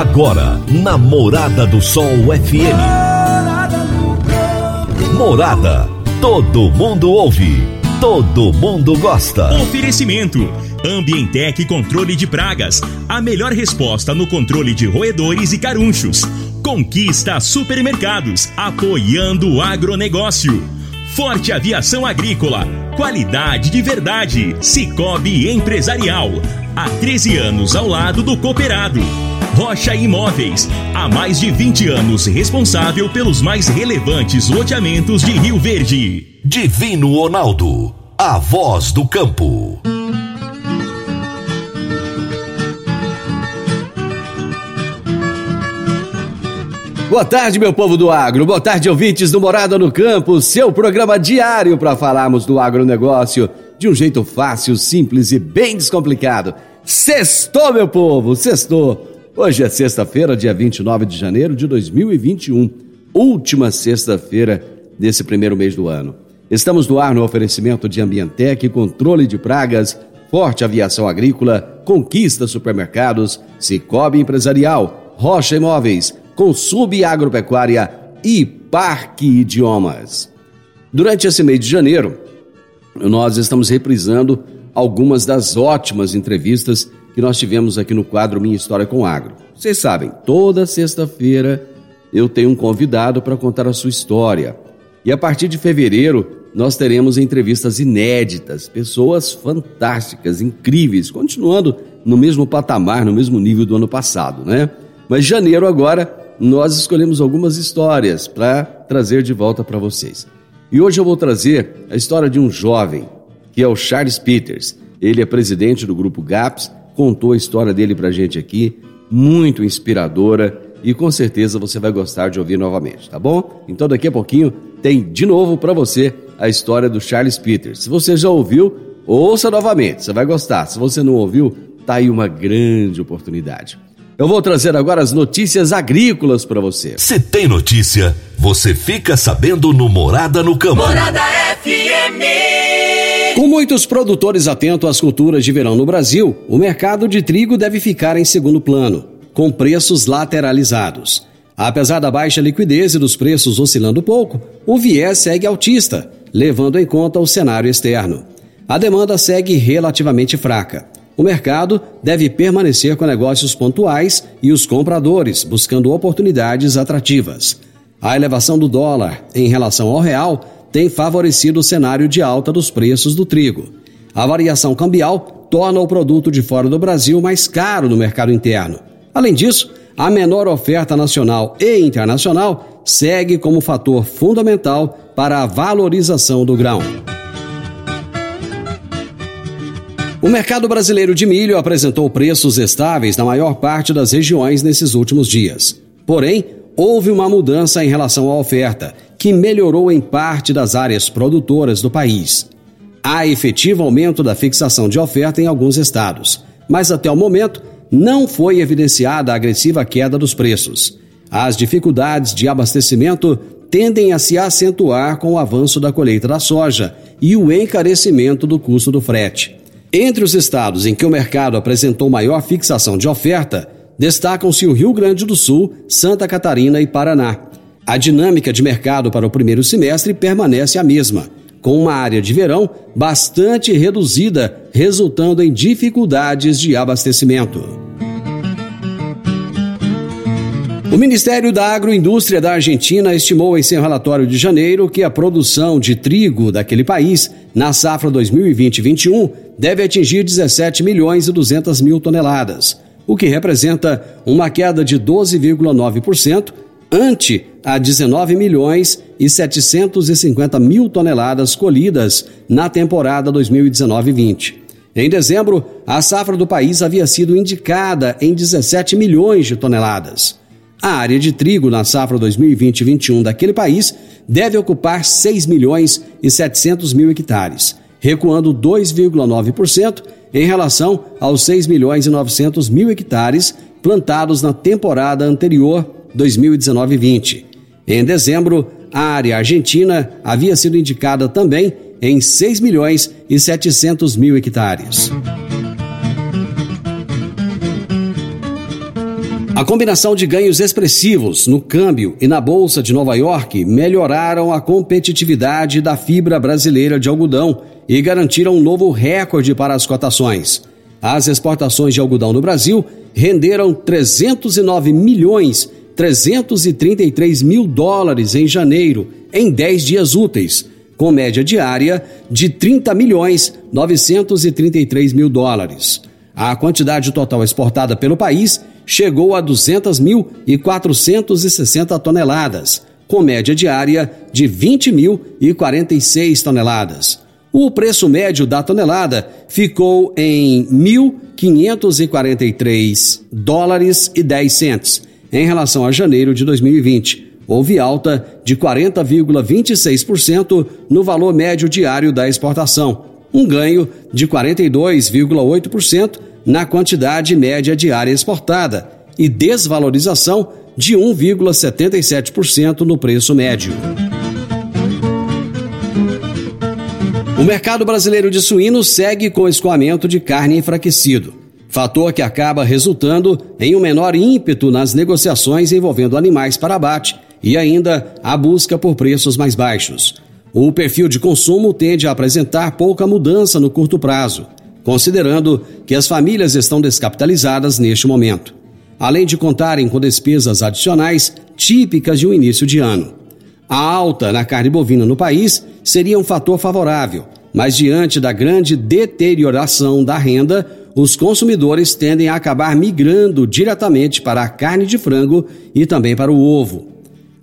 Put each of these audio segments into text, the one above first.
Agora, na Morada do Sol FM. Morada. Todo mundo ouve. Todo mundo gosta. Oferecimento. Ambientec Controle de Pragas. A melhor resposta no controle de roedores e carunchos. Conquista Supermercados. Apoiando o agronegócio. Forte Aviação Agrícola. Qualidade de verdade. Cicobi Empresarial. Há 13 anos ao lado do cooperado. Rocha Imóveis. Há mais de 20 anos responsável pelos mais relevantes loteamentos de Rio Verde. Divino Ronaldo. A voz do campo. Boa tarde, meu povo do agro. Boa tarde, ouvintes do Morada no Campo, seu programa diário para falarmos do agronegócio de um jeito fácil, simples e bem descomplicado. Sextou, meu povo, sextou. Hoje é sexta-feira, dia 29 de janeiro de 2021, última sexta-feira desse primeiro mês do ano. Estamos no ar no oferecimento de Ambientec, controle de pragas, Forte Aviação Agrícola, Conquista Supermercados, Cicobi Empresarial, Rocha Imóveis, Consub Agropecuária e Parque Idiomas. Durante esse mês de janeiro, nós estamos reprisando algumas das ótimas entrevistas que nós tivemos aqui no quadro Minha História com Agro. Vocês sabem, toda sexta-feira eu tenho um convidado para contar a sua história. E a partir de fevereiro, nós teremos entrevistas inéditas, pessoas fantásticas, incríveis, continuando no mesmo patamar, no mesmo nível do ano passado, né? Mas janeiro agora nós escolhemos algumas histórias para trazer de volta para vocês. E hoje eu vou trazer a história de um jovem, que é o Charles Peters. Ele é presidente do grupo GAPS, contou a história dele para a gente aqui, muito inspiradora e com certeza você vai gostar de ouvir novamente, tá bom? Então daqui a pouquinho tem de novo para você a história do Charles Peters. Se você já ouviu, ouça novamente, você vai gostar. Se você não ouviu, tá aí uma grande oportunidade. Eu vou trazer agora as notícias agrícolas para você. Se tem notícia, você fica sabendo no Morada no Campo. Morada FM. Com muitos produtores atentos às culturas de verão no Brasil, o mercado de trigo deve ficar em segundo plano, com preços lateralizados. Apesar da baixa liquidez e dos preços oscilando pouco, o viés segue altista, levando em conta o cenário externo. A demanda segue relativamente fraca. O mercado deve permanecer com negócios pontuais e os compradores buscando oportunidades atrativas. A elevação do dólar em relação ao real tem favorecido o cenário de alta dos preços do trigo. A variação cambial torna o produto de fora do Brasil mais caro no mercado interno. Além disso, a menor oferta nacional e internacional segue como fator fundamental para a valorização do grão. O mercado brasileiro de milho apresentou preços estáveis na maior parte das regiões nesses últimos dias. Porém, houve uma mudança em relação à oferta, que melhorou em parte das áreas produtoras do país. Há efetivo aumento da fixação de oferta em alguns estados, mas até o momento não foi evidenciada a agressiva queda dos preços. As dificuldades de abastecimento tendem a se acentuar com o avanço da colheita da soja e o encarecimento do custo do frete. Entre os estados em que o mercado apresentou maior fixação de oferta, destacam-se o Rio Grande do Sul, Santa Catarina e Paraná. A dinâmica de mercado para o primeiro semestre permanece a mesma, com uma área de verão bastante reduzida, resultando em dificuldades de abastecimento. O Ministério da Agroindústria da Argentina estimou em seu relatório de janeiro que a produção de trigo daquele país na safra 2020-21 deve atingir 17 milhões e 200 mil toneladas, o que representa uma queda de 12,9% ante a 19 milhões e 750 mil toneladas colhidas na temporada 2019-20. Em dezembro, a safra do país havia sido indicada em 17 milhões de toneladas. A área de trigo na safra 2020-21 daquele país deve ocupar 6 milhões e 700 mil hectares, recuando 2,9% em relação aos 6 milhões e 900 mil hectares plantados na temporada anterior 2019-20. Em dezembro, a área argentina havia sido indicada também em 6 milhões e 700 mil hectares. A combinação de ganhos expressivos no câmbio e na Bolsa de Nova York melhoraram a competitividade da fibra brasileira de algodão e garantiram um novo recorde para as cotações. As exportações de algodão no Brasil renderam 309 milhões 333 mil dólares em janeiro, em 10 dias úteis, com média diária de 30 milhões 933 mil dólares. A quantidade total exportada pelo país chegou a 200 mil e 460 toneladas, com média diária de 20 mil e 46 toneladas. O preço médio da tonelada ficou em 1.543 dólares e 10 centes em relação a janeiro de 2020. Houve alta de 40,26% no valor médio diário da exportação, um ganho de 42,8% na quantidade média diária exportada e desvalorização de 1,77% no preço médio. O mercado brasileiro de suínos segue com escoamento de carne enfraquecido, fator que acaba resultando em um menor ímpeto nas negociações envolvendo animais para abate e ainda a busca por preços mais baixos. O perfil de consumo tende a apresentar pouca mudança no curto prazo, considerando que as famílias estão descapitalizadas neste momento, além de contarem com despesas adicionais típicas de um início de ano. A alta na carne bovina no país seria um fator favorável, mas diante da grande deterioração da renda, os consumidores tendem a acabar migrando diretamente para a carne de frango e também para o ovo.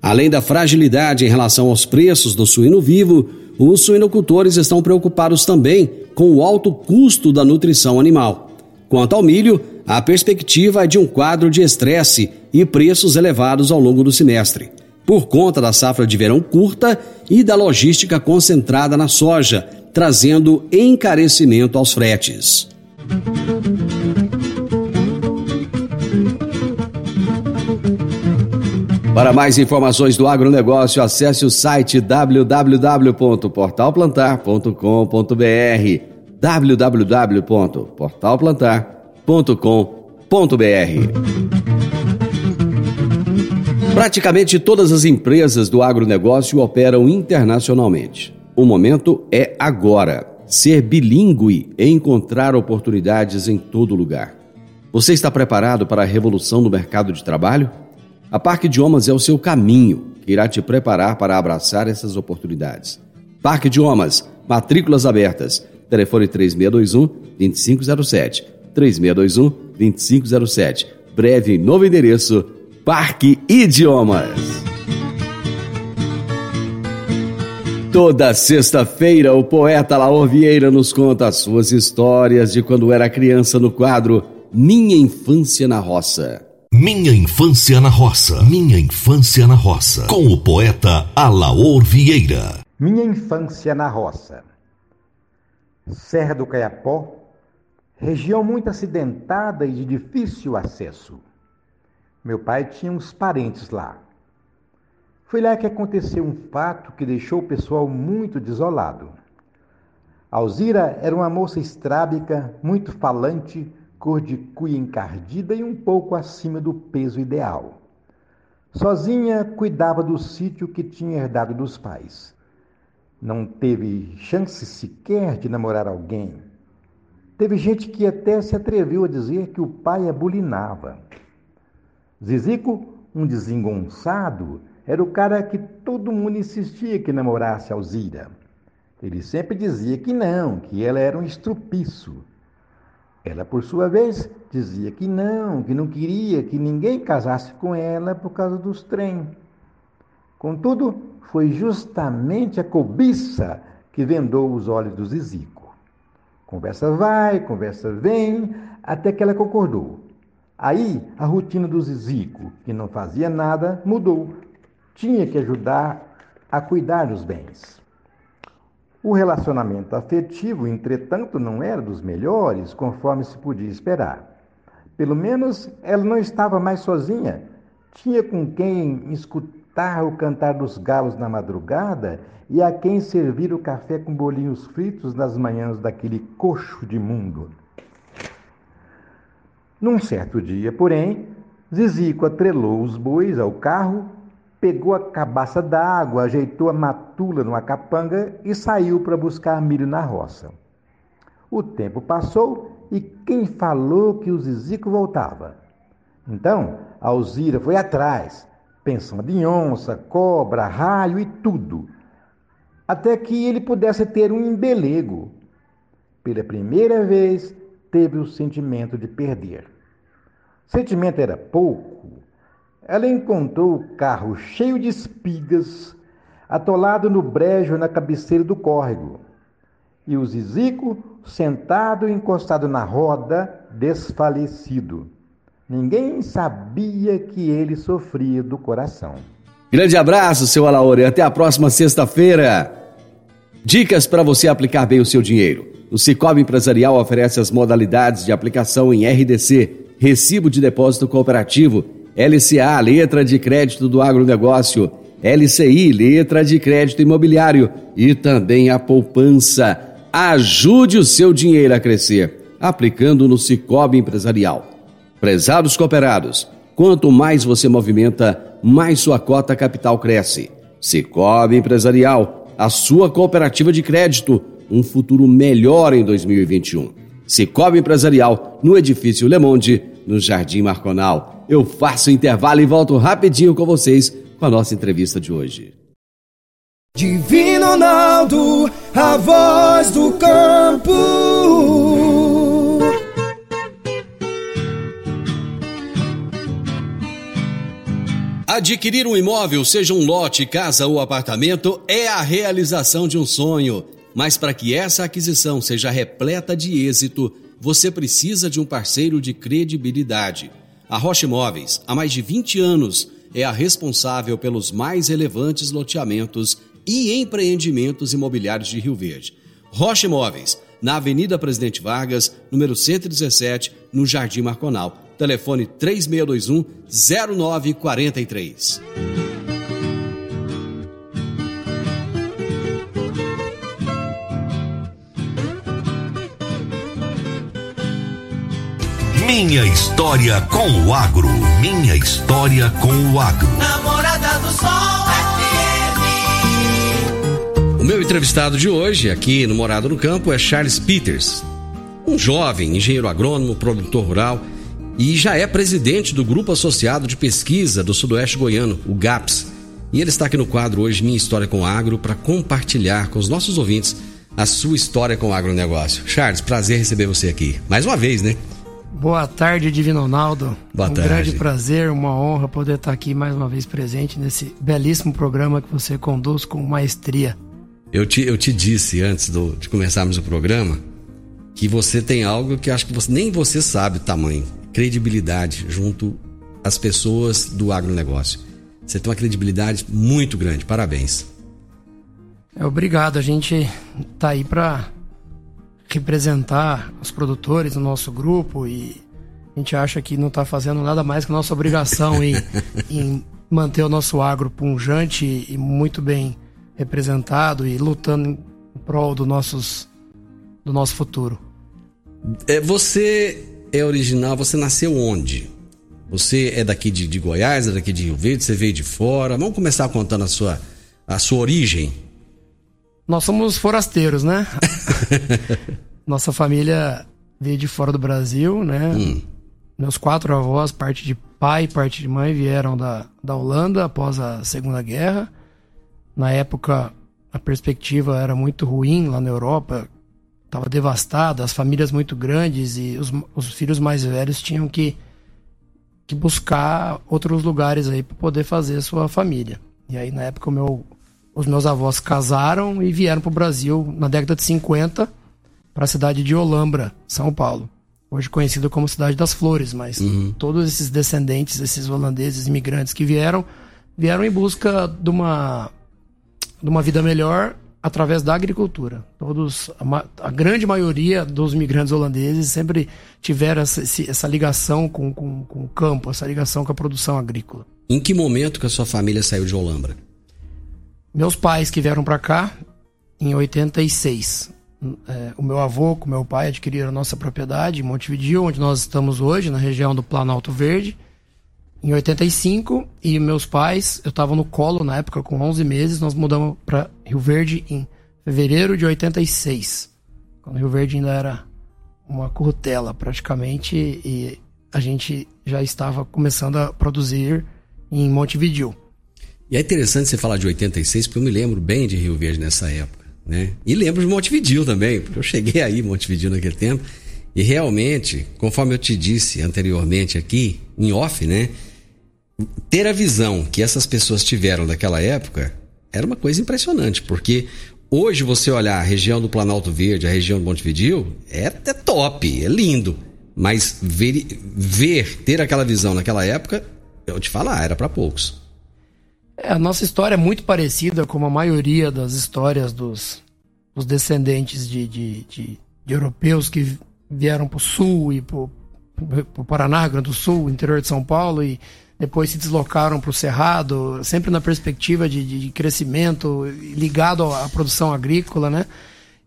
Além da fragilidade em relação aos preços do suíno vivo, os suinocultores estão preocupados também com o alto custo da nutrição animal. Quanto ao milho, a perspectiva é de um quadro de estresse e preços elevados ao longo do semestre, por conta da safra de verão curta e da logística concentrada na soja, trazendo encarecimento aos fretes. Para mais informações do agronegócio, acesse o site www.portalplantar.com.br www.portalplantar.com.br Praticamente todas as empresas do agronegócio operam internacionalmente. O momento é agora. Ser bilíngue e encontrar oportunidades em todo lugar. Você está preparado para a revolução no mercado de trabalho? A Parque Idiomas é o seu caminho que irá te preparar para abraçar essas oportunidades. Parque Idiomas, matrículas abertas. Telefone 3621 2507. 3621 2507. Breve novo endereço: Parque Idiomas. Toda sexta-feira, o poeta Laor Vieira nos conta as suas histórias de quando era criança no quadro Minha Infância na Roça. Minha Infância na Roça. Minha Infância na Roça. Com o poeta Alaor Vieira. Minha Infância na Roça. Serra do Caiapó, região muito acidentada e de difícil acesso. Meu pai tinha uns parentes lá. Foi lá que aconteceu um fato que deixou o pessoal muito desolado. Alzira era uma moça estrábica, muito falante, cor de cuia encardida e um pouco acima do peso ideal. Sozinha cuidava do sítio que tinha herdado dos pais. Não teve chance sequer de namorar alguém. Teve gente que até se atreveu a dizer que o pai a bulinava. Zizico, um desengonçado, era o cara que todo mundo insistia que namorasse Alzira. Ele sempre dizia que não, que ela era um estrupiço ela, por sua vez, dizia que não, que não queria que ninguém casasse com ela por causa dos trem. Contudo, foi justamente a cobiça que vendou os olhos do Zizico. Conversa vai, conversa vem, até que ela concordou. Aí a rotina do Zizico, que não fazia nada, mudou. Tinha que ajudar a cuidar dos bens. O relacionamento afetivo, entretanto, não era dos melhores, conforme se podia esperar. Pelo menos ela não estava mais sozinha. Tinha com quem escutar o cantar dos galos na madrugada e a quem servir o café com bolinhos fritos nas manhãs daquele coxo de mundo. Num certo dia, porém, Zizico atrelou os bois ao carro, pegou a cabaça d'água, ajeitou a matula numa capanga e saiu para buscar milho na roça. O tempo passou e quem falou que o Zizico voltava? Então, Alzira foi atrás, pensando em onça, cobra, raio e tudo, até que ele pudesse ter um embelego. Pela primeira vez, teve o sentimento de perder. Sentimento era pouco. Ela encontrou o carro cheio de espigas, atolado no brejo na cabeceira do córrego, e o Zizico sentado encostado na roda, desfalecido. Ninguém sabia que ele sofria do coração. Grande abraço, seu Alaor, e até a próxima sexta-feira. Dicas para você aplicar bem o seu dinheiro. O Cicobi Empresarial oferece as modalidades de aplicação em RDC, Recibo de Depósito Cooperativo, LCA, Letra de Crédito do Agronegócio, LCI, Letra de Crédito Imobiliário e também a poupança. Ajude o seu dinheiro a crescer, aplicando no Cicobi Empresarial. Prezados cooperados, quanto mais você movimenta, mais sua cota capital cresce. Cicobi Empresarial, a sua cooperativa de crédito, um futuro melhor em 2021. Cicobi Empresarial, no edifício Le Monde, no Jardim Marconal. Eu faço intervalo e volto rapidinho com vocês com a nossa entrevista de hoje. Divino Ronaldo, a voz do campo. Adquirir um imóvel, seja um lote, casa ou apartamento, é a realização de um sonho. Mas para que essa aquisição seja repleta de êxito, você precisa de um parceiro de credibilidade. A Rocha Imóveis, há mais de 20 anos, é a responsável pelos mais relevantes loteamentos e empreendimentos imobiliários de Rio Verde. Rocha Imóveis, na Avenida Presidente Vargas, número 117, no Jardim Marconal. Telefone 3621 0943. Minha história com o agro. Minha história com o agro. Namorada do Sol FM. O meu entrevistado de hoje, aqui no Morado no Campo, é Charles Peters. Um jovem engenheiro agrônomo, produtor rural e já é presidente do Grupo Associado de Pesquisa do Sudoeste Goiano, o GAPS. E ele está aqui no quadro hoje Minha História com o Agro para compartilhar com os nossos ouvintes a sua história com o agronegócio. Charles, prazer receber você aqui. Mais uma vez, né? Boa tarde, Divino Ronaldo. Boa um tarde. grande prazer, uma honra poder estar aqui mais uma vez presente nesse belíssimo programa que você conduz com maestria. Eu te, eu te disse antes do, de começarmos o programa que você tem algo que acho que você, nem você sabe o tamanho. Credibilidade junto às pessoas do agronegócio. Você tem uma credibilidade muito grande. Parabéns. É, obrigado, a gente tá aí para representar os produtores do nosso grupo e a gente acha que não está fazendo nada mais que nossa obrigação em, em manter o nosso agro punjante e muito bem representado e lutando em prol do, nossos, do nosso futuro. É, você é original, você nasceu onde? Você é daqui de, de Goiás, é daqui de Rio Verde, você veio de fora. Vamos começar contando a sua, a sua origem. Nós somos forasteiros, né? Nossa família veio de fora do Brasil, né? Hum. Meus quatro avós, parte de pai e parte de mãe, vieram da, da Holanda após a Segunda Guerra. Na época, a perspectiva era muito ruim lá na Europa, estava devastada, as famílias muito grandes e os, os filhos mais velhos tinham que, que buscar outros lugares aí para poder fazer sua família. E aí, na época, o meu, os meus avós casaram e vieram para o Brasil na década de 50 para a cidade de Olambra, São Paulo. Hoje conhecida como Cidade das Flores, mas todos esses descendentes, esses holandeses imigrantes que vieram, vieram em busca de uma, de uma vida melhor através da agricultura. Todos, a, a grande maioria dos imigrantes holandeses sempre tiveram essa, essa ligação com, com, com o campo, essa ligação com a produção agrícola. Em que momento que a sua família saiu de Olambra? Meus pais que vieram para cá em 86. É, o meu avô com meu pai adquiriram nossa propriedade em Montevideo, onde nós estamos hoje, na região do Planalto Verde. em 85 e meus pais, eu estava no colo na época com 11 meses, nós mudamos para Rio Verde em fevereiro de 86. Quando Rio Verde ainda era uma curtela praticamente e a gente já estava começando a produzir em Montevideo. E é interessante você falar de 86, porque eu me lembro bem de Rio Verde nessa época, né? E lembro de Montevideo também, porque eu cheguei aí em Montevideo naquele tempo. E realmente, conforme eu te disse anteriormente aqui, em off, né? Ter a visão que essas pessoas tiveram daquela época era uma coisa impressionante, porque hoje você olhar a região do Planalto Verde, a região do Montevideo, é, é top, é lindo. Mas ver, ver, ter aquela visão naquela época, eu te falar, era para poucos. É, a nossa história é muito parecida com a maioria das histórias dos, dos descendentes de, de, de, de europeus que vieram para o sul e para o Paraná, Rio Grande do Sul, interior de São Paulo, e depois se deslocaram para o Cerrado, sempre na perspectiva de, de crescimento ligado à produção agrícola, né?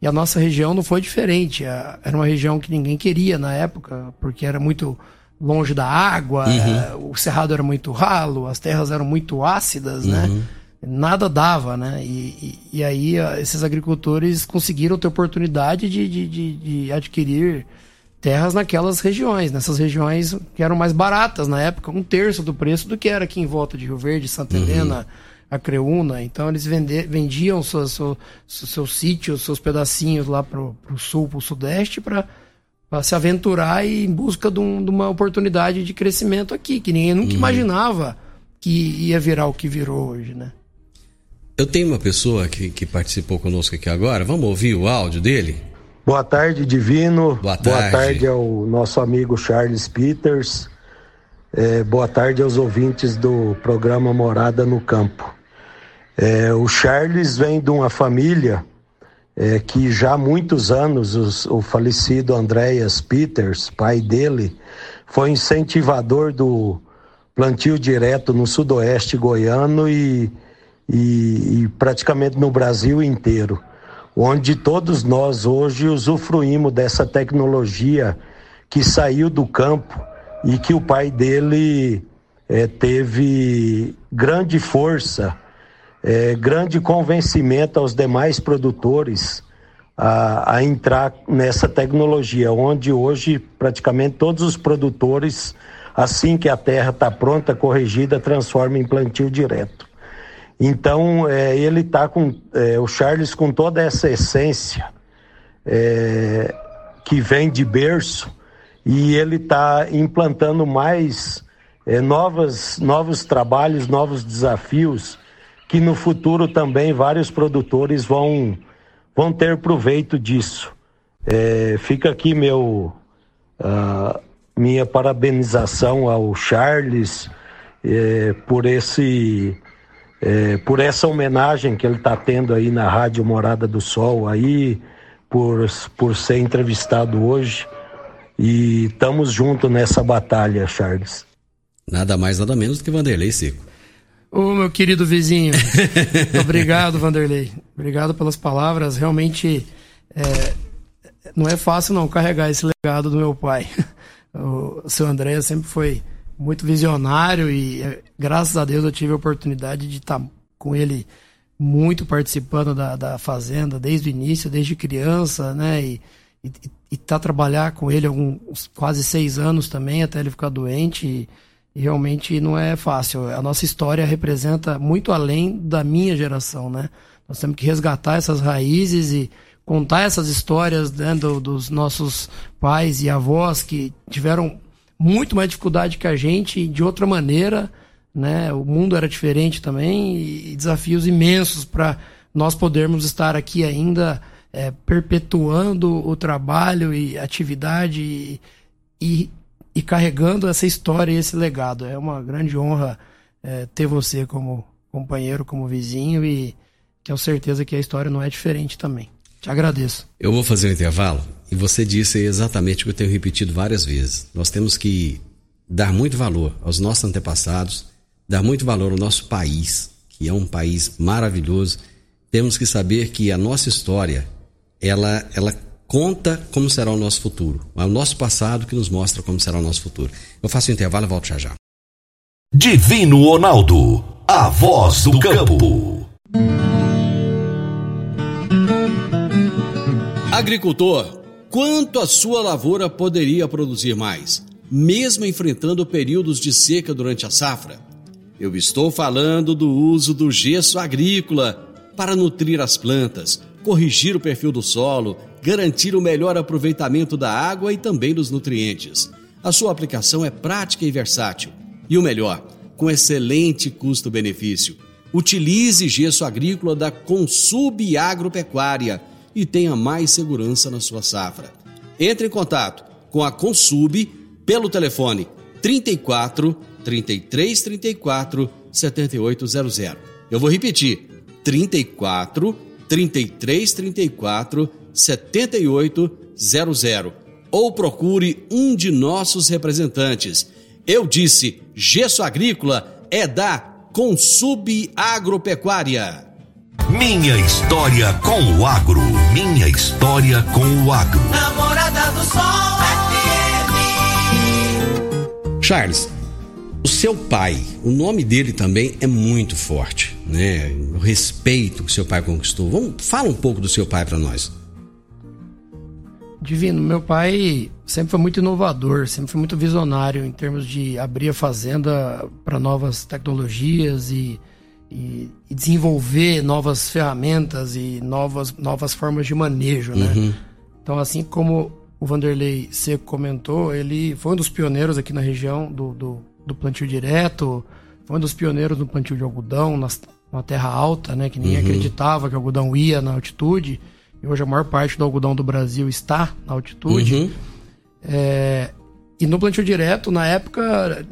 E a nossa região não foi diferente. Era uma região que ninguém queria na época, porque era muito longe da água, uhum. o cerrado era muito ralo, as terras eram muito ácidas, né? uhum. né? Nada dava, né? E, e, e, aí esses agricultores conseguiram ter oportunidade de, de, de, de, adquirir terras naquelas regiões, nessas regiões que eram mais baratas na época, um terço do preço do que era aqui em volta de Rio Verde, Santa uhum. Helena, a Creúna. Então eles vende, vendiam seus, seus, seus sítios, seus pedacinhos lá para o sul, para o sudeste, para se aventurar e em busca de, um, de, uma oportunidade de crescimento aqui, que ninguém nunca uhum. imaginava que ia virar o que virou hoje, né? Eu tenho uma pessoa que, que participou conosco aqui agora, vamos ouvir o áudio dele? Boa tarde, Divino. Boa tarde. Boa tarde ao nosso amigo Charles Peters. É, boa tarde aos ouvintes do programa Morada no Campo. É, o Charles vem de uma família é, que já há muitos anos os, o falecido Andreas Peters, pai dele, foi incentivador do plantio direto no sudoeste goiano e, e, e praticamente no Brasil inteiro, onde todos nós hoje usufruímos dessa tecnologia que saiu do campo e que o pai dele é, teve grande força é, grande convencimento aos demais produtores a, a, entrar nessa tecnologia, onde hoje praticamente todos os produtores, assim que a terra está pronta, corrigida, transforma em plantio direto. Então é, ele está com é, o Charles com toda essa essência é, que vem de berço e ele está implantando mais é, novas, novos trabalhos, novos desafios que no futuro também vários produtores vão, vão ter proveito disso. É, fica aqui meu uh, minha parabenização ao Charles é, por esse é, por essa homenagem que ele está tendo aí na Rádio Morada do Sol aí por, por ser entrevistado hoje e estamos juntos nessa batalha, Charles. Nada mais, nada menos que Vanderlei Seco. Ô, meu querido vizinho. Obrigado, Vanderlei. Obrigado pelas palavras. Realmente é, não é fácil não carregar esse legado do meu pai. O seu André sempre foi muito visionário e é, graças a Deus eu tive a oportunidade de estar com ele muito participando da, da fazenda desde o início, desde criança, né? E, e, e tá trabalhar com ele alguns quase seis anos também até ele ficar doente. E, e realmente não é fácil. A nossa história representa muito além da minha geração, né? Nós temos que resgatar essas raízes e contar essas histórias né, do, dos nossos pais e avós que tiveram muito mais dificuldade que a gente de outra maneira, né? O mundo era diferente também e desafios imensos para nós podermos estar aqui ainda é, perpetuando o trabalho e atividade e, e e carregando essa história e esse legado. É uma grande honra é, ter você como companheiro, como vizinho e tenho certeza que a história não é diferente também. Te agradeço. Eu vou fazer um intervalo e você disse exatamente o que eu tenho repetido várias vezes. Nós temos que dar muito valor aos nossos antepassados, dar muito valor ao nosso país, que é um país maravilhoso. Temos que saber que a nossa história, ela, ela conta como será o nosso futuro. É o nosso passado que nos mostra como será o nosso futuro. Eu faço um intervalo e volto já já. Divino Ronaldo, a voz do campo. Agricultor, quanto a sua lavoura poderia produzir mais, mesmo enfrentando períodos de seca durante a safra? Eu estou falando do uso do gesso agrícola para nutrir as plantas, corrigir o perfil do solo, garantir o melhor aproveitamento da água e também dos nutrientes. A sua aplicação é prática e versátil e o melhor, com excelente custo-benefício. Utilize gesso agrícola da Consub Agropecuária e tenha mais segurança na sua safra. Entre em contato com a Consub pelo telefone 34 33 34 7800. Eu vou repetir: 34 33 34 7800 ou procure um de nossos representantes eu disse, gesso agrícola é da Consub Agropecuária. Minha história com o agro. Minha história com o agro. Namorada do Sol FM. Charles, o seu pai, o nome dele também é muito forte, né? O respeito que seu pai conquistou. Vamos, fala um pouco do seu pai para nós. Divino, meu pai sempre foi muito inovador, sempre foi muito visionário em termos de abrir a fazenda para novas tecnologias e, e, e, desenvolver novas ferramentas e novas, novas formas de manejo, né? Uhum. Então, assim como o Vanderlei Seco comentou, ele foi um dos pioneiros aqui na região do, do, do plantio direto, foi um dos pioneiros no plantio de algodão, nas, na terra alta, né? Que ninguém uhum. acreditava que o algodão ia na altitude. E hoje a maior parte do algodão do Brasil está na altitude. Uhum. É, e no plantio direto, na época,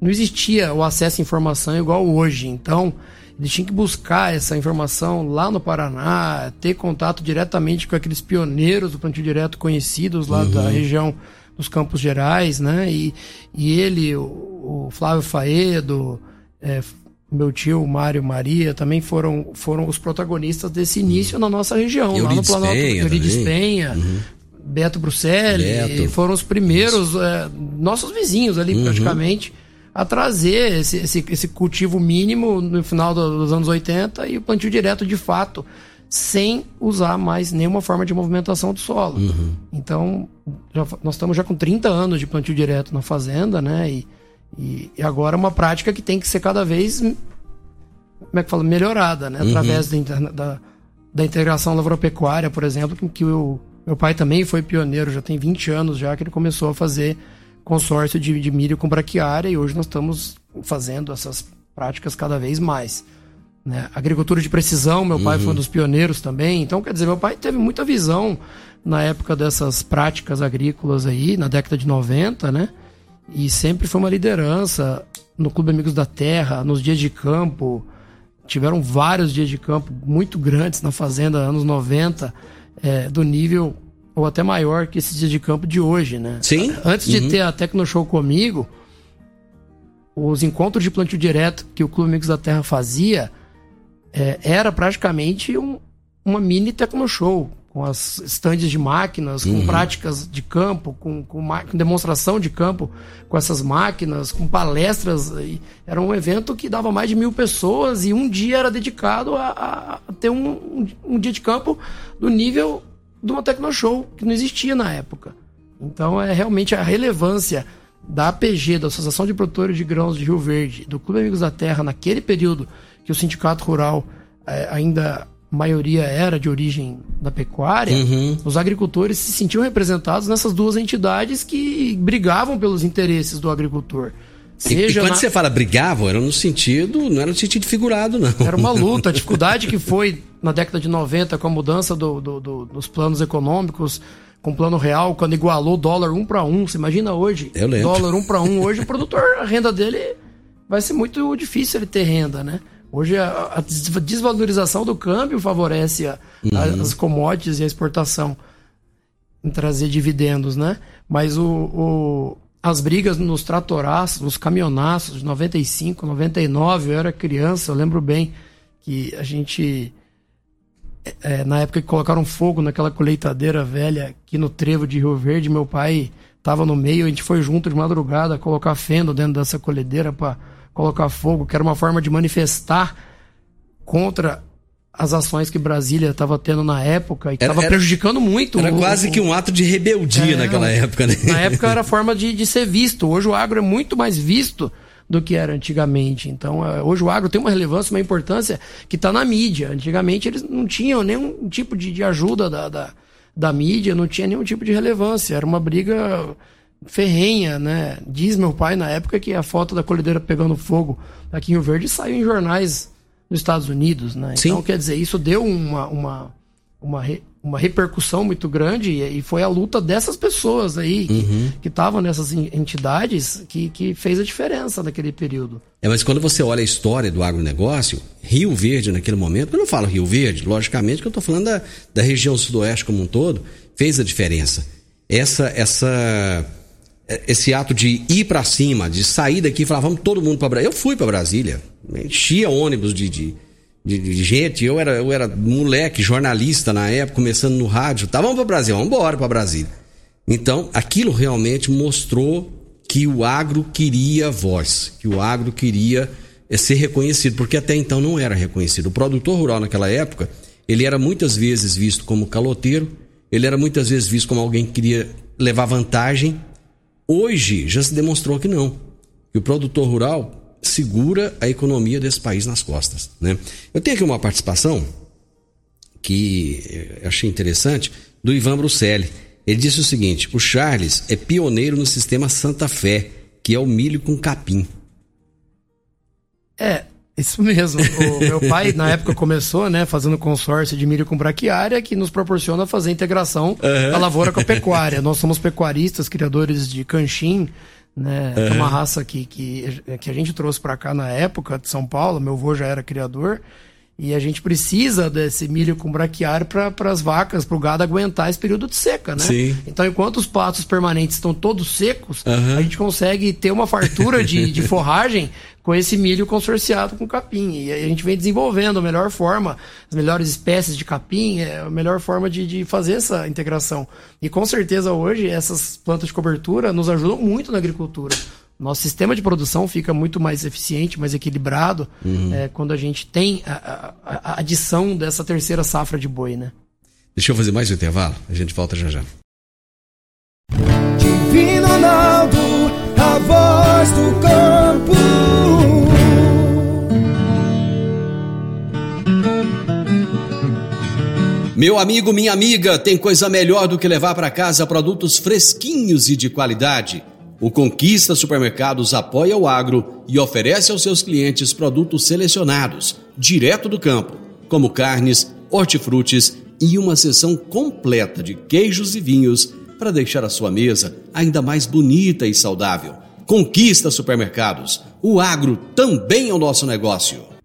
não existia o acesso à informação igual hoje. Então, eles tinham que buscar essa informação lá no Paraná, ter contato diretamente com aqueles pioneiros do plantio direto conhecidos lá uhum. da região dos Campos Gerais, né? E, e ele, o, o Flávio Faedo, é, meu tio Mário Maria também foram, foram os protagonistas desse início uhum. na nossa região, lá no Planalto Eurides Penha, uhum. Beto Bruxelli, Beto. foram os primeiros, é, nossos vizinhos ali uhum. praticamente, a trazer esse, esse, esse, cultivo mínimo no final dos anos 80 e o plantio direto de fato, sem usar mais nenhuma forma de movimentação do solo. Uhum. Então, já, nós estamos já com 30 anos de plantio direto na fazenda, né? E, e, e, agora é uma prática que tem que ser cada vez como é que fala, melhorada, né? Uhum. Através da, da, da, integração lavoura-pecuária, por exemplo, que, que o meu pai também foi pioneiro, já tem 20 anos já que ele começou a fazer consórcio de, de milho com braquiária e hoje nós estamos fazendo essas práticas cada vez mais. Né? Agricultura de precisão, meu pai uhum. foi um dos pioneiros também. Então, quer dizer, meu pai teve muita visão na época dessas práticas agrícolas aí, na década de 90, né? E sempre foi uma liderança no Clube Amigos da Terra, nos dias de campo. Tiveram vários dias de campo muito grandes na Fazenda, anos 90, é, do nível ou até maior que esses dias de campo de hoje, né? Sim. Antes uhum. de ter a Tecno Show comigo, os encontros de plantio direto que o Clube Amigos da Terra fazia é, era praticamente um, uma mini Tecno Show com as estandes de máquinas, com uhum. práticas de campo, com, com, com, demonstração de campo com essas máquinas, com palestras. Era um evento que dava mais de mil pessoas e um dia era dedicado a, a ter um, um, um, dia de campo do nível de uma Tecnoshow, que não existia na época. Então é realmente a relevância da APG, da Associação de Produtores de Grãos de Rio Verde, do Clube Amigos da Terra, naquele período que o Sindicato Rural é, ainda maioria era de origem da pecuária, uhum. os agricultores se sentiam representados nessas duas entidades que brigavam pelos interesses do agricultor. Seja e, e quando na... você fala brigavam, era no sentido, não era no sentido figurado, não. Era uma luta, a dificuldade que foi na década de 90 com a mudança do, do, do, dos planos econômicos, com o plano real, quando igualou o dólar um para um. Você imagina hoje? Dólar um para um. Hoje o produtor, a renda dele vai ser muito difícil ele ter renda, né? Hoje a, a desvalorização do câmbio favorece a, uhum. as commodities e a exportação em trazer dividendos, né? Mas o, o, as brigas nos tratoraços, nos caminhonaços de 95, 99, eu era criança, eu lembro bem que a gente, é, na época que colocaram fogo naquela colheitadeira velha aqui no trevo de Rio Verde, meu pai estava no meio, a gente foi junto de madrugada colocar feno dentro dessa colhedeira para colocar fogo, que era uma forma de manifestar contra as ações que Brasília estava tendo na época e que estava prejudicando muito. Era o, quase que um ato de rebeldia é, naquela época, né? Na época era forma de, de ser visto. Hoje o agro é muito mais visto do que era antigamente. Então, é, hoje o agro tem uma relevância, uma importância que está na mídia. Antigamente eles não tinham nenhum tipo de, de ajuda da, da, da, mídia, não tinha nenhum tipo de relevância. Era uma briga ferrenha, né? Diz meu pai na época que a foto da colhedeira pegando fogo aqui em Rio Verde saiu em jornais nos Estados Unidos, né? Sim. Então, quer dizer, isso deu uma, uma, uma, re, uma repercussão muito grande e, e, foi a luta dessas pessoas aí uhum. que estavam nessas entidades que, que fez a diferença naquele período. É, mas quando você olha a história do agronegócio, Rio Verde naquele momento, eu não falo Rio Verde, logicamente que eu estou falando da, da região sudoeste como um todo, fez a diferença. Essa, essa esse ato de ir para cima, de sair daqui e falar, vamos todo mundo para Brasília. Eu fui para Brasília, enchia ônibus de, de, de, de, gente. Eu era, eu era moleque, jornalista na época, começando no rádio. Tá, vamos para Brasília, vamos embora para Brasília. Então, aquilo realmente mostrou que o agro queria voz, que o agro queria eh, ser reconhecido, porque até então não era reconhecido. O produtor rural naquela época, ele era muitas vezes visto como caloteiro, ele era muitas vezes visto como alguém que queria levar vantagem Hoje já se demonstrou que não. Que o produtor rural segura a economia desse país nas costas. Né? Eu tenho aqui uma participação que eu achei interessante do Ivan Bruselli. Ele disse o seguinte: o Charles é pioneiro no sistema Santa Fé, que é o milho com capim. É, isso mesmo. O meu pai, na época, começou, né, fazendo consórcio de milho com braquiária, que nos proporciona fazer integração uhum. da lavoura com a pecuária. Nós somos pecuaristas, criadores de canchim, né? Uhum. É uma raça que, que, que a gente trouxe para cá na época de São Paulo. Meu avô já era criador. E a gente precisa desse milho com braquiário para as vacas, para o gado aguentar esse período de seca, né? Sim. Então, enquanto os patos permanentes estão todos secos, uhum. a gente consegue ter uma fartura de, de forragem com esse milho consorciado com capim. E a gente vem desenvolvendo a melhor forma, as melhores espécies de capim, é a melhor forma de, de fazer essa integração. E com certeza hoje essas plantas de cobertura nos ajudam muito na agricultura. Nosso sistema de produção fica muito mais eficiente, mais equilibrado, uhum. é, quando a gente tem a, a, a, adição dessa terceira safra de boi, né? Deixa eu fazer mais um intervalo, a gente volta já já. Divino Ronaldo, a voz do campo. Meu amigo, minha amiga, tem coisa melhor do que levar para casa produtos fresquinhos e de qualidade. O Conquista Supermercados apoia o agro e oferece aos seus clientes produtos selecionados, direto do campo, como carnes, hortifrutis e uma seção completa de queijos e vinhos para deixar a sua mesa ainda mais bonita e saudável. Conquista Supermercados. O agro também é o nosso negócio.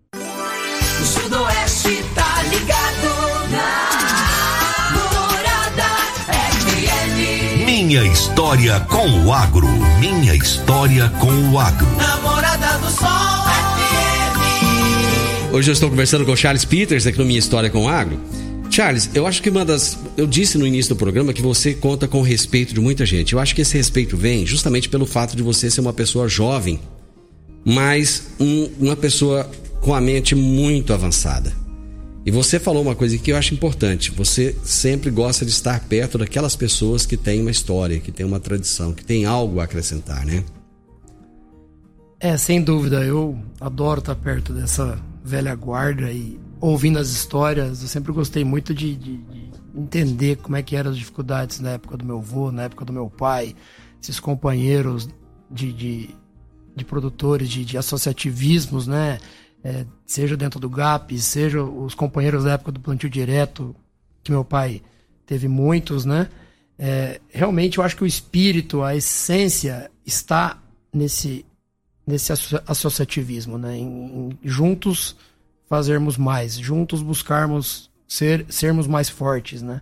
Minha história com o agro. Minha história com o agro. Namorada do Sol FM. Hoje eu estou conversando com o Charles Peters aqui no Minha História com o Agro. Charles, eu acho que uma das. Eu disse no início do programa que você conta com o respeito de muita gente. Eu acho que esse respeito vem justamente pelo fato de você ser uma pessoa jovem, mas um, uma pessoa com a mente muito avançada. E você falou uma coisa que eu acho importante. Você sempre gosta de estar perto daquelas pessoas que têm uma história, que têm uma tradição, que têm algo a acrescentar, né? É, sem dúvida. Eu adoro estar perto dessa velha guarda e ouvindo as histórias. Eu sempre gostei muito de, de, de entender como é que eram as dificuldades na época do meu avô, na época do meu pai, esses companheiros de, de, de produtores, de, de associativismos, né? É, seja dentro do GAP, seja os companheiros da época do plantio direto, que meu pai teve muitos, né? É, realmente eu acho que o espírito, a essência está nesse, nesse associativismo, né? Em, em juntos fazermos mais, juntos buscarmos ser, sermos mais fortes, né?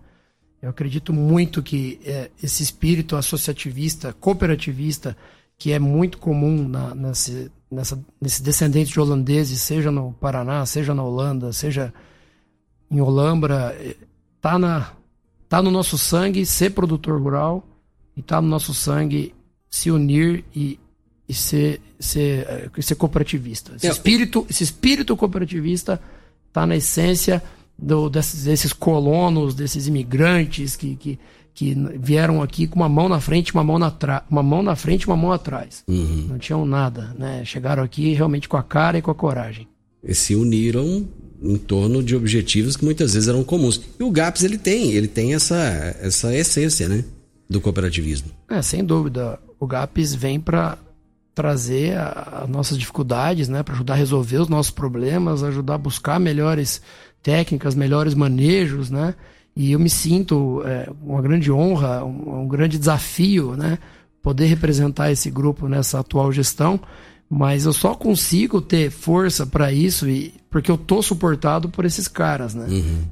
Eu acredito muito que é, esse espírito associativista, cooperativista, que é muito comum na, nesse, nessa, nesses descendentes de holandeses, seja no Paraná, seja na Holanda, seja em Olambra, tá, na, tá no nosso sangue ser produtor rural, e tá no nosso sangue se unir e, e ser, ser, eh, ser cooperativista. Esse, É. espírito, esse espírito cooperativista tá na essência do, desses, desses colonos, desses imigrantes que, que, que vieram aqui com uma mão na frente, uma mão na, tra- uma mão na frente, uma mão atrás. Uhum. Não tinham nada, né? Chegaram aqui realmente com a cara e com a coragem. E se uniram em torno de objetivos que muitas vezes eram comuns. E o GAPS ele tem, ele tem essa, essa essência, né? Do cooperativismo. É, sem dúvida. O GAPS vem para trazer as nossas dificuldades, né, para ajudar a resolver os nossos problemas, ajudar a buscar melhores técnicas, melhores manejos, né? E eu me sinto é, uma grande honra, um, um grande desafio, né, poder representar esse grupo nessa atual gestão. Mas eu só consigo ter força para isso e porque eu tô suportado por esses caras, né?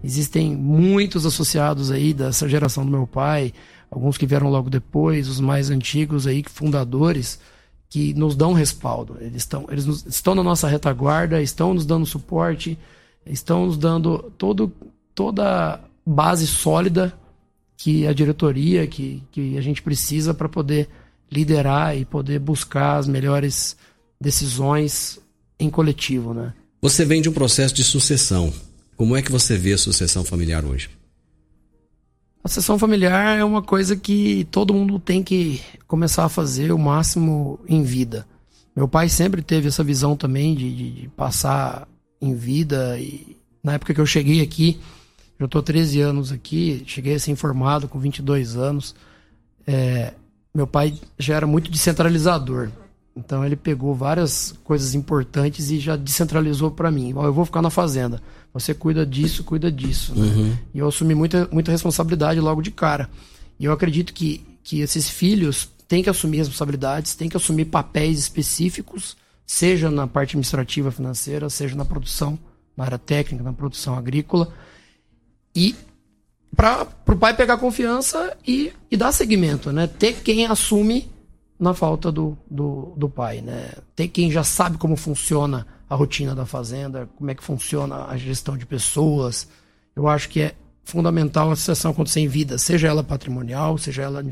Existem muitos associados aí dessa geração do meu pai, alguns que vieram logo depois, os mais antigos aí, fundadores, que nos dão respaldo. Eles estão, eles nos- estão na nossa retaguarda, estão nos dando suporte, estão nos dando todo, toda base sólida que a diretoria, que, que a gente precisa para poder liderar e poder buscar as melhores decisões em coletivo, né? Você vem de um processo de sucessão. Como é que você vê a sucessão familiar hoje? A sessão familiar é uma coisa que todo mundo tem que começar a fazer o máximo em vida. Meu pai sempre teve essa visão também de, de- de passar em vida. E na época que eu cheguei aqui, eu estou 13 anos aqui, cheguei a ser informado com 22 anos. é, meu pai já era muito descentralizador. Então ele pegou várias coisas importantes e já descentralizou para mim. Eu vou ficar na fazenda. Você cuida disso, cuida disso. né? E eu assumi muita, muita responsabilidade logo de cara. E eu acredito que, que esses filhos têm que assumir responsabilidades, têm que assumir papéis específicos, seja na parte administrativa financeira, seja na produção, na área técnica, na produção agrícola. E para o pai pegar confiança e, e dar seguimento, né? Ter quem assume na falta do, do, do pai, né? Ter quem já sabe como funciona a rotina da fazenda, como é que funciona a gestão de pessoas. Eu acho que é fundamental a sucessão acontecer em vida, seja ela patrimonial, seja ela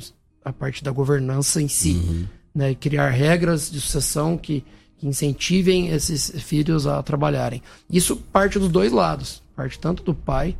a parte da governança em si, né? E criar regras de sucessão que, que incentivem esses filhos a trabalharem. Isso parte dos dois lados, parte tanto do pai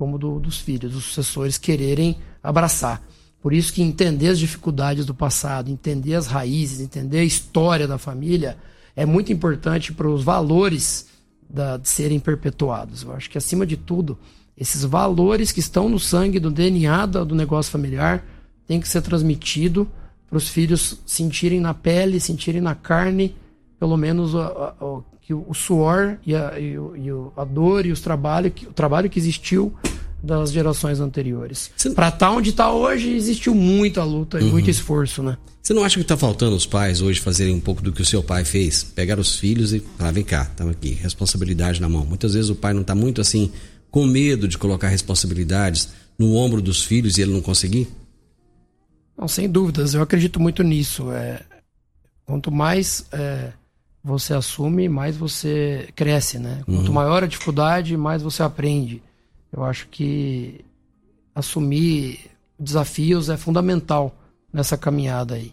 como do- dos filhos, dos sucessores quererem abraçar. Por isso que entender as dificuldades do passado, entender as raízes, entender a história da família é muito importante para os valores da- de serem perpetuados. Eu acho que acima de tudo, esses valores que estão no sangue do DNA do negócio familiar tem que ser transmitido para os filhos sentirem na pele, sentirem na carne, pelo menos a- o- que o, o suor e, a, e o- e a dor e os trabalho que, o trabalho que existiu das gerações anteriores. Você- Para estar onde está hoje, existiu muita luta e muito esforço, né? Você não acha que está faltando os pais hoje fazerem um pouco do que o seu pai fez? Pegar os filhos e falar, vem cá, estamos aqui, responsabilidade na mão. Muitas vezes o pai não está muito assim, com medo de colocar responsabilidades no ombro dos filhos e ele não conseguir? Não, sem dúvidas, eu acredito muito nisso. É, quanto mais é, você assume, mais você cresce, né? Quanto maior a dificuldade, mais você aprende. Eu acho que assumir desafios é fundamental nessa caminhada aí.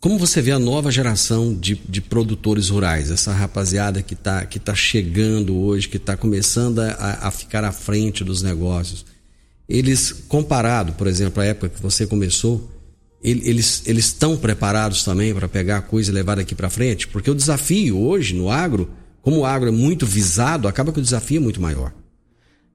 Como você vê a nova geração de, de produtores rurais, essa rapaziada que está que tá chegando hoje, que está começando a, a ficar à frente dos negócios? Eles, comparado, por exemplo, à época que você começou, eles eles estão preparados também para pegar a coisa e levar daqui para frente? Porque o desafio hoje no agro, como o agro é muito visado, acaba que o desafio é muito maior.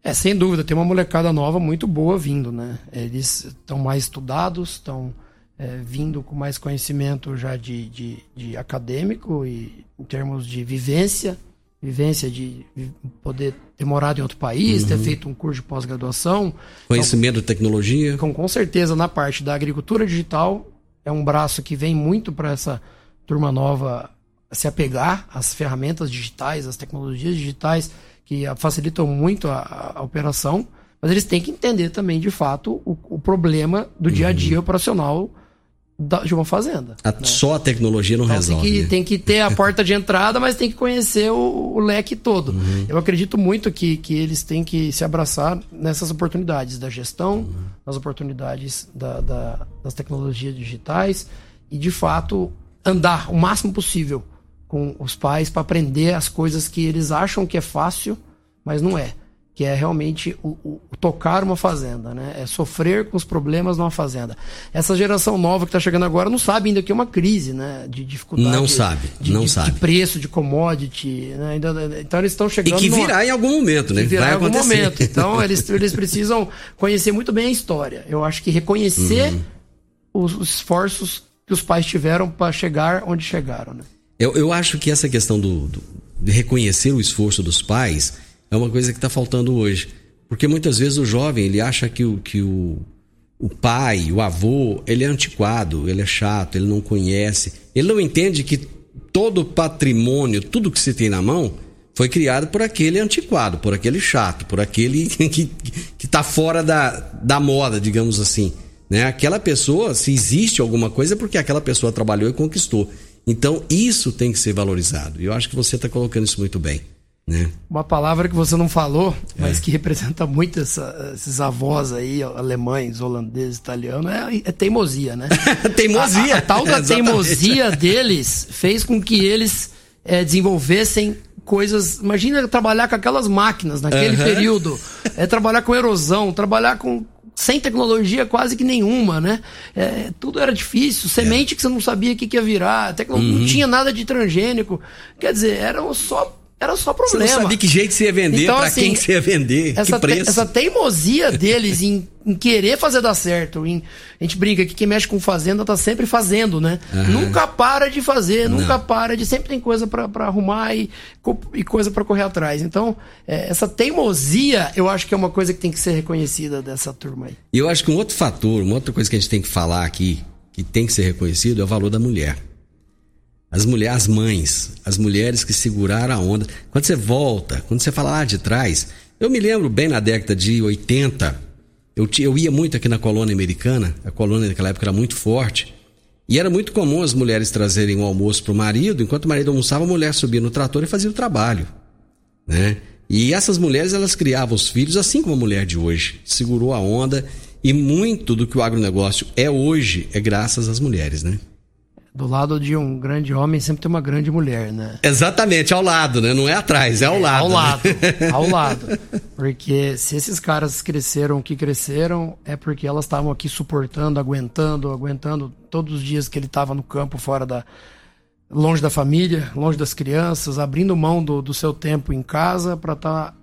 É, sem dúvida, tem uma molecada nova muito boa vindo, né? Eles estão mais estudados, estão é, vindo com mais conhecimento já de, de, de acadêmico e em termos de vivência, vivência de poder ter morado em outro país, ter feito um curso de pós-graduação. Conhecimento de tecnologia. Com, com certeza, na parte da agricultura digital, é um braço que vem muito para essa turma nova se apegar às ferramentas digitais, às tecnologias digitais, que facilitam muito a, a- operação, mas eles têm que entender também, de fato, o, o problema do dia a dia operacional de uma fazenda. A, né? Só a tecnologia não então, resolve. Tem que, né? tem que ter a porta de entrada, mas tem que conhecer o, o leque todo. Uhum. Eu acredito muito que, que eles têm que se abraçar nessas oportunidades da gestão, uhum. nas oportunidades da, da, das tecnologias digitais e, de fato, andar o máximo possível com os pais para aprender as coisas que eles acham que é fácil, mas não é que é realmente o, o, tocar uma fazenda, né? É sofrer com os problemas numa fazenda. Essa geração nova que está chegando agora não sabe ainda que é uma crise, né? De dificuldade. Não sabe, de, não de, sabe. De preço, de commodity, né? Então eles estão chegando... E que virá numa... em algum momento, né? Que virá Vai em algum acontecer. momento. Então eles, eles precisam conhecer muito bem a história. Eu acho que reconhecer uhum. os, os, esforços que os pais tiveram para chegar onde chegaram, né? Eu, eu acho que essa questão do, do de reconhecer o esforço dos pais é uma coisa que está faltando hoje. Porque muitas vezes o jovem ele acha que o, que o, o pai, o avô, ele é antiquado, ele é chato, ele não conhece. Ele não entende que todo o patrimônio, tudo que se tem na mão, foi criado por aquele antiquado, por aquele chato, por aquele que está fora da, da moda, digamos assim. Né? Aquela pessoa, se existe alguma coisa, é porque aquela pessoa trabalhou e conquistou. Então, isso tem que ser valorizado. E eu acho que você está colocando isso muito bem. Né? Uma palavra que você não falou, mas é. que representa muito essa, esses avós aí, alemães, holandeses, italianos, é, é teimosia, né? teimosia! A, a, a tal da teimosia deles fez com que eles é, desenvolvessem coisas. Imagina trabalhar com aquelas máquinas naquele uhum. período, é trabalhar com erosão, trabalhar com sem tecnologia quase que nenhuma, né? É, tudo era difícil, semente é. que você não sabia o que, que ia virar, uhum. não tinha nada de transgênico. Quer dizer, eram só era só problema. Você não sabia que jeito você ia vender, então, pra assim, quem que você ia vender, essa que preço. Te, essa teimosia deles em, em, querer fazer dar certo. Em, a gente brinca que quem mexe com fazenda tá sempre fazendo, né? Nunca para de fazer, não. nunca para de... Sempre tem coisa para arrumar e, e coisa para correr atrás. Então, é, essa teimosia, eu acho que é uma coisa que tem que ser reconhecida dessa turma aí. E eu acho que um outro fator, uma outra coisa que a gente tem que falar aqui, que tem que ser reconhecido, é o valor da mulher. As mulheres, as mães, as mulheres que seguraram a onda. Quando você volta, quando você fala lá de trás, eu me lembro bem na década de 80, eu, eu ia muito aqui na colônia americana, a colônia naquela época era muito forte, e era muito comum as mulheres trazerem o um almoço para o marido, enquanto o marido almoçava, a mulher subia no trator e fazia o trabalho. Né? E essas mulheres, elas criavam os filhos assim como a mulher de hoje, segurou a onda, e muito do que o agronegócio é hoje é graças às mulheres, né? Do lado de um grande homem sempre tem uma grande mulher, né? Exatamente, ao lado, né? Não é atrás, é ao lado. Ao lado, ao lado. Porque se esses caras cresceram o que cresceram, é porque elas estavam aqui suportando, aguentando, aguentando todos os dias que ele estava no campo, fora da. longe da família, longe das crianças, abrindo mão do, do seu tempo em casa para estar. Tá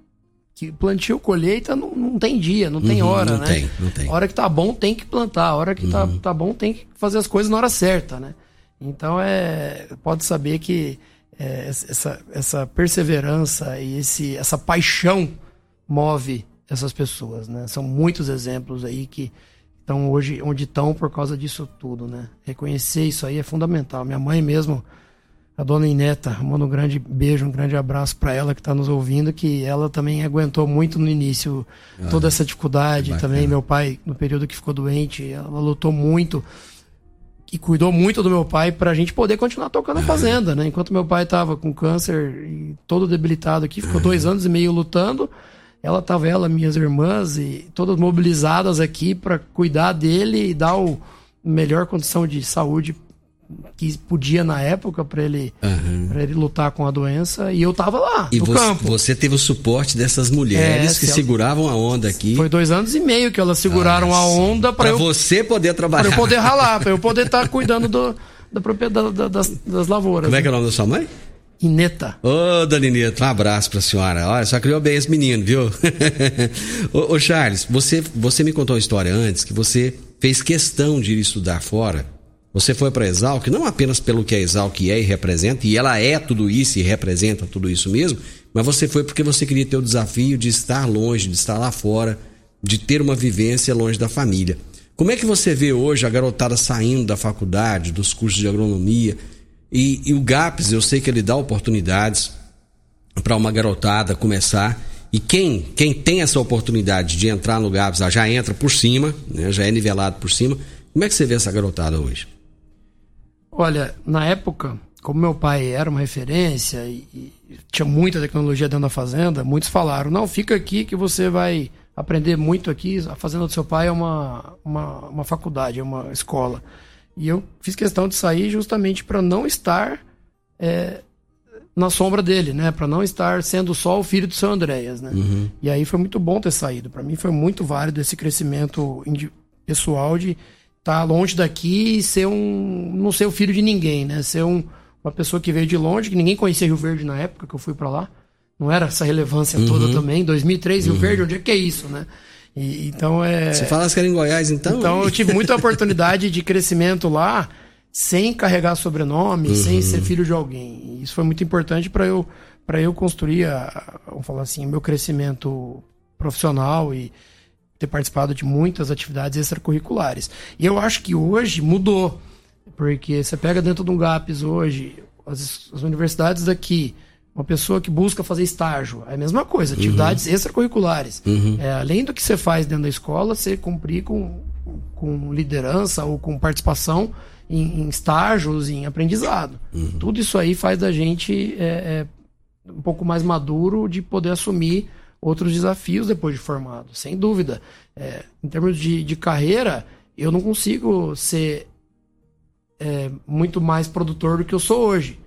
que plantio, colheita não, não tem dia, não tem uhum, hora, não né? Tem, não tem. A hora que tá bom tem que plantar, a hora que tá, uhum. tá, tá bom tem que fazer as coisas na hora certa, né? Então é pode saber que é, essa, essa perseverança e esse, essa paixão move essas pessoas, né? São muitos exemplos aí que estão hoje onde estão por causa disso tudo, né? Reconhecer isso aí é fundamental. Minha mãe mesmo, a dona Ineta, manda um grande beijo, um grande abraço para ela que está nos ouvindo, que ela também aguentou muito no início ah, toda essa dificuldade. Também meu pai, no período que ficou doente, ela lutou muito e cuidou muito do meu pai para a gente poder continuar tocando a fazenda, né? Enquanto meu pai estava com câncer e todo debilitado aqui, ficou dois anos e meio lutando. Ela tava ela, minhas irmãs e todas mobilizadas aqui para cuidar dele e dar o melhor condição de saúde que podia na época para ele uhum. ele lutar com a doença e eu tava lá e no você, campo. Você teve o suporte dessas mulheres é, que seguravam a onda aqui. Foi dois anos e meio que elas seguraram ah, a onda para você poder trabalhar, para eu poder ralar, para eu poder estar tá cuidando do, da propriedade da, das, das lavouras. Como é que é o nome da sua mãe? Ineta. Ô, oh, Dona Ineta, um abraço pra senhora. Olha, só criou bem esse menino, viu? ô, ô, Charles, você, você me contou uma história antes que você fez questão de ir estudar fora você foi para a Exalc não apenas pelo que a Exalc é e representa, e ela é tudo isso e representa tudo isso mesmo, mas você foi porque você queria ter o desafio de estar longe, de estar lá fora, de ter uma vivência longe da família. Como é que você vê hoje a garotada saindo da faculdade, dos cursos de agronomia? E, e o GAPS, eu sei que ele dá oportunidades para uma garotada começar. E quem, quem tem essa oportunidade de entrar no GAPS já entra por cima, né, já é nivelado por cima. Como é que você vê essa garotada hoje? Olha, na época, como meu pai era uma referência e, e, tinha muita tecnologia dentro da fazenda, muitos falaram: não, fica aqui que você vai aprender muito aqui. A fazenda do seu pai é uma, uma, uma faculdade, é uma escola. E eu fiz questão de sair justamente para não estar é, na sombra dele, né? Para não estar sendo só o filho do seu Andréas, né? Uhum. E aí foi muito bom ter saído. Para mim foi muito válido esse crescimento pessoal de estar tá longe daqui e ser um não ser o filho de ninguém, né? Ser um, uma pessoa que veio de longe, que ninguém conhecia Rio Verde na época que eu fui para lá. Não era essa relevância uhum. toda também. 2003 Rio uhum. Verde, onde é que é isso, né? E, então é. Você fala que era em Goiás, então? Então eu tive muita oportunidade de crescimento lá, sem carregar sobrenome, uhum. sem ser filho de alguém. E isso foi muito importante para eu para eu construir, a, vamos falar assim, meu crescimento profissional e ter participado de muitas atividades extracurriculares. E eu acho que hoje mudou, porque você pega dentro de um GAPS hoje, as, as universidades daqui, uma pessoa que busca fazer estágio, é a mesma coisa, uhum. atividades uhum. extracurriculares. Uhum. É, além do que você faz dentro da escola, você cumprir com, com liderança ou com participação em, em estágios, em aprendizado. Uhum. Tudo isso aí faz da gente é, é, um pouco mais maduro de poder assumir outros desafios depois de formado, sem dúvida. É, em termos de, de carreira, eu não consigo ser é, muito mais produtor do que eu sou hoje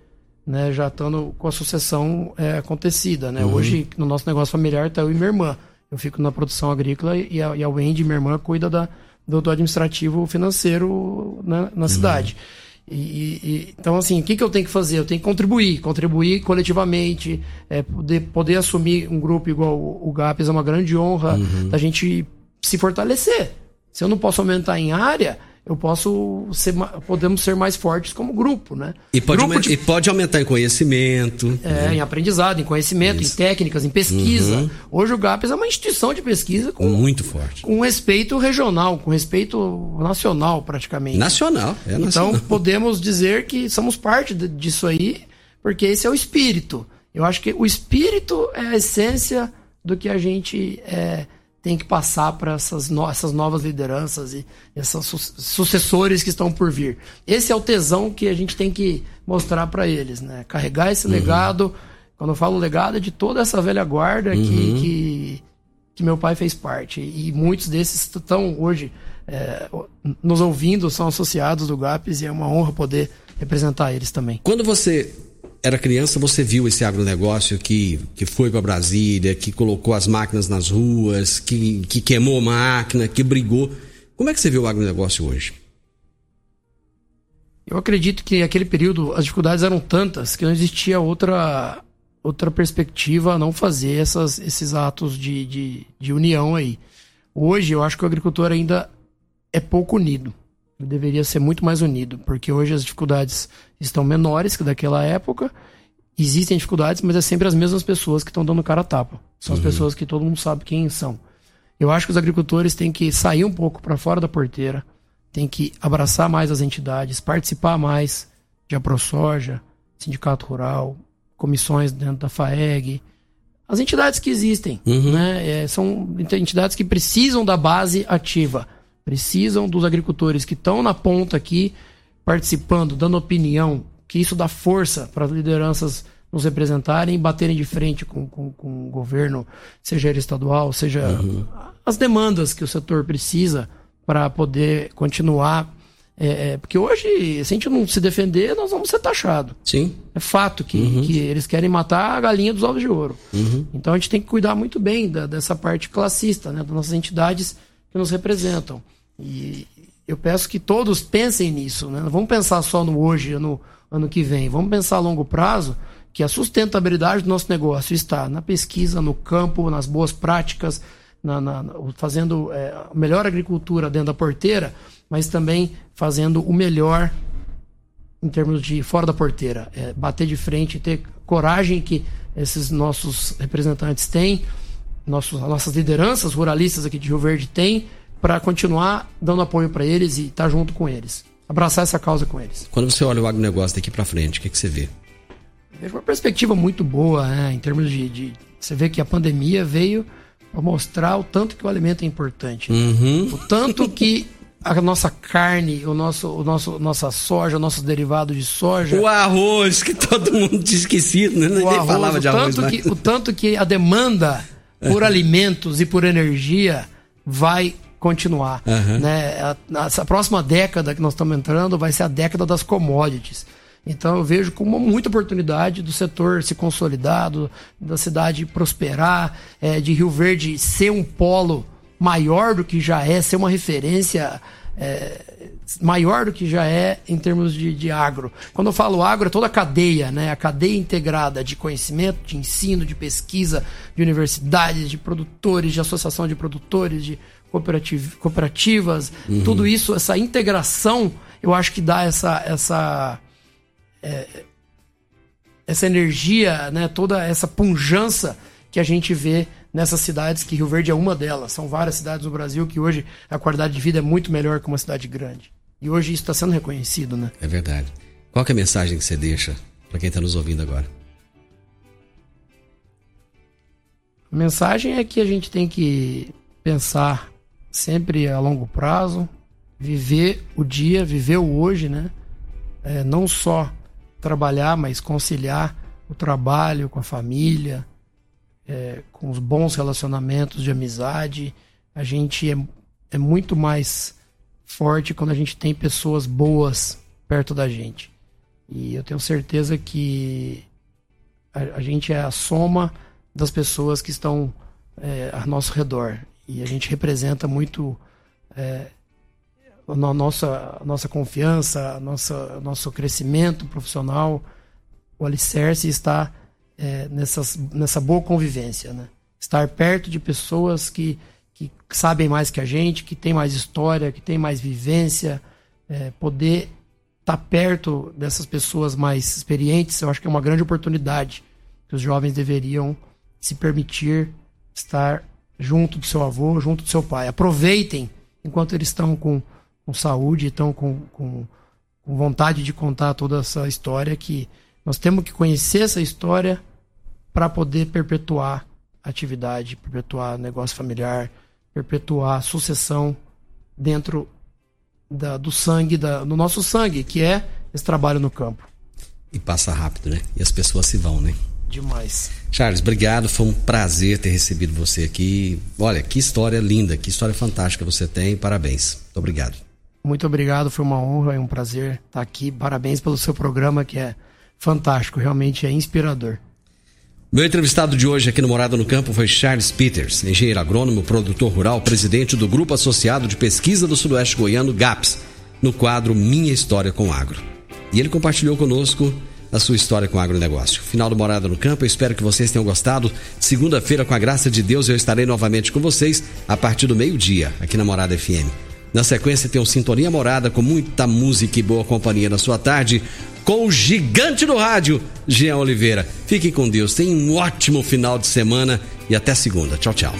né, já estando com a sucessão é, acontecida. Né? Uhum. Hoje, no nosso negócio familiar, está eu e minha irmã. Eu fico na produção agrícola e a, e a Wendy, minha irmã, cuida da, do, do administrativo financeiro né, na uhum. cidade. E, e, então, assim, o que, que eu tenho que fazer? Eu tenho que contribuir, contribuir coletivamente, é, poder, poder assumir um grupo igual o, o GAPES é uma grande honra uhum. da gente se fortalecer. Se eu não posso aumentar em área, eu posso ser, podemos ser mais fortes como grupo, né? E pode, grupo de... e pode aumentar em conhecimento. É, né? em aprendizado, em conhecimento, Isso. em técnicas, em pesquisa. Uhum. Hoje o GAPES é uma instituição de pesquisa com muito forte, com respeito regional, com respeito nacional praticamente. Nacional, é nacional. Então podemos dizer que somos parte disso aí, porque esse é o espírito. Eu acho que o espírito é a essência do que a gente é, tem que passar para essas, no, essas novas lideranças e esses su sucessores que estão por vir. Esse é o tesão que a gente tem que mostrar para eles, né? Carregar esse uhum. legado. Quando eu falo legado, é de toda essa velha guarda uhum. que, que, que, meu pai fez parte. E muitos desses estão hoje é, nos ouvindo, são associados do GAPS e é uma honra poder representar eles também. Quando você era criança, você viu esse agronegócio que, que foi para Brasília, que colocou as máquinas nas ruas, que, que queimou máquina, que brigou. Como é que você vê o agronegócio hoje? Eu acredito que naquele período as dificuldades eram tantas que não existia outra, outra perspectiva a não fazer essas, esses atos de, de, de união aí. Hoje eu acho que o agricultor ainda é pouco unido. Deveria ser muito mais unido, porque hoje as dificuldades estão menores que daquela época. Existem dificuldades, mas é sempre as mesmas pessoas que estão dando cara a tapa. São uhum. as pessoas que todo mundo sabe quem são. Eu acho que os agricultores têm que sair um pouco para fora da porteira, têm que abraçar mais as entidades, participar mais de AproSoja, Sindicato Rural, comissões dentro da FAEG, as entidades que existem, uhum. né? É, são entidades que precisam da base ativa precisam dos agricultores que estão na ponta aqui, participando, dando opinião, que isso dá força para as lideranças nos representarem e baterem de frente com, com, com o governo, seja ele estadual, seja uhum. as demandas que o setor precisa para poder continuar. É, é, porque hoje, se a gente não se defender, nós vamos ser taxados. Sim. É fato que, uhum. que eles querem matar a galinha dos ovos de ouro. Uhum. Então a gente tem que cuidar muito bem da, dessa parte classista, né, das nossas entidades que nos representam. E eu peço que todos pensem nisso, né? Não vamos pensar só no hoje, no ano que vem. Vamos pensar a longo prazo que a sustentabilidade do nosso negócio está na pesquisa, no campo, nas boas práticas, na, na, fazendo é, a melhor agricultura dentro da porteira, mas também fazendo o melhor em termos de fora da porteira. É, bater de frente, ter coragem que esses nossos representantes têm, nossos, nossas lideranças ruralistas aqui de Rio Verde têm, para continuar dando apoio para eles e estar tá junto com eles. Abraçar essa causa com eles. Quando você olha o agronegócio daqui para frente, o que, que você vê? Vejo uma perspectiva muito boa, né, em termos de, de, Você vê que a pandemia veio para mostrar o tanto que o alimento é importante. Uhum. O tanto que a nossa carne, o nosso, o nosso, nossa soja, nossos derivados de soja. O arroz, que todo mundo tinha esquecido, né? Ninguém arroz, falava de arroz. Tanto que, o tanto que a demanda por alimentos e por energia vai continuar. Aham. Né? A, próxima década que nós estamos entrando vai ser a década das commodities. Então eu vejo como muita oportunidade do setor se consolidar, do- da cidade prosperar, é, de Rio Verde ser um polo maior do que já é, ser uma referência é, maior do que já é em termos de, de agro. Quando eu falo agro, é toda a cadeia, né? A cadeia integrada de conhecimento, de ensino, de pesquisa, de universidades, de produtores, de associação de produtores, de cooperativ- cooperativas, tudo isso, essa integração, eu acho que dá essa essa é, essa energia, né? Toda essa punjança que a gente vê nessas cidades, que Rio Verde é uma delas. São várias cidades no Brasil que hoje a qualidade de vida é muito melhor que uma cidade grande. E hoje isso está sendo reconhecido, né? É verdade. Qual é a mensagem que você deixa para quem está nos ouvindo agora? A mensagem é que a gente tem que pensar sempre a longo prazo, viver o dia, viver o hoje, né? É, não só trabalhar, mas conciliar o trabalho com a família, é, com os bons relacionamentos de amizade. A gente é, é muito mais forte quando a gente tem pessoas boas perto da gente. E eu tenho certeza que a, a gente é a soma das pessoas que estão é, ao nosso redor. E a gente representa muito é, a no- nossa, a nossa confiança, a nossa, nosso crescimento profissional. O alicerce está é, nessas, nessa boa convivência. Né? Estar perto de pessoas que, que sabem mais que a gente, que têm mais história, que têm mais vivência, é, poder estar perto dessas pessoas mais experientes, eu acho que é uma grande oportunidade que os jovens deveriam se permitir estar junto do seu avô, junto do seu pai. Aproveitem enquanto eles estão com, com saúde, estão com, com, com vontade de contar toda essa história, que nós temos que conhecer essa história para poder perpetuar atividade, perpetuar negócio familiar, perpetuar sucessão dentro da- do sangue, da, do nosso sangue, que é esse trabalho no campo. E passa rápido, né? E as pessoas se vão, né? Demais. Charles, obrigado. Foi um prazer ter recebido você aqui. Olha, que história linda, que história fantástica você tem. Parabéns. Muito obrigado. Muito obrigado, foi uma honra e um prazer estar aqui. Parabéns pelo seu programa, que é fantástico, realmente é inspirador. Meu entrevistado de hoje aqui no Morada no Campo foi Charles Peters, engenheiro agrônomo, produtor rural, presidente do Grupo Associado de Pesquisa do Sudoeste Goiano, GAPS, no quadro Minha História com Agro. E ele compartilhou conosco a sua história com o agronegócio. Final do Morada no Campo, eu espero que vocês tenham gostado. Segunda-feira, com a graça de Deus, eu estarei novamente com vocês a partir do meio-dia, aqui na Morada FM. Na sequência, tem um Sintonia Morada com muita música e boa companhia na sua tarde, com o gigante do rádio, Jean Oliveira. Fiquem com Deus, tenham um ótimo final de semana e até segunda. Tchau, tchau.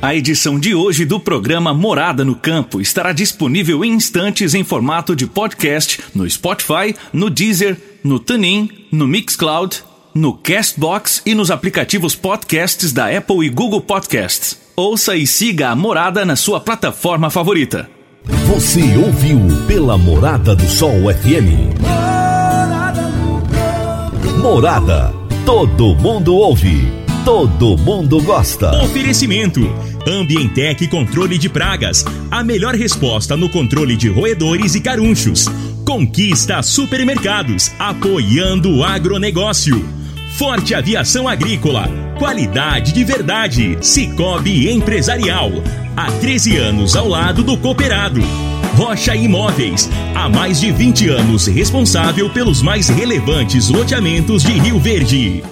A edição de hoje do programa Morada no Campo estará disponível em instantes em formato de podcast no Spotify, no Deezer, no TuneIn, no Mixcloud, no Castbox e nos aplicativos podcasts da Apple e Google Podcasts. Ouça e siga a Morada na sua plataforma favorita. Você ouviu pela Morada do Sol FM. Morada. Todo mundo ouve. Todo mundo gosta. Oferecimento: Ambientec Controle de Pragas. A melhor resposta no controle de roedores e carunchos. Conquista Supermercados, apoiando o agronegócio. Forte Aviação Agrícola. Qualidade de verdade. Cicobi Empresarial. Há 13 anos ao lado do cooperado. Rocha Imóveis. Há mais de 20 anos responsável pelos mais relevantes loteamentos de Rio Verde.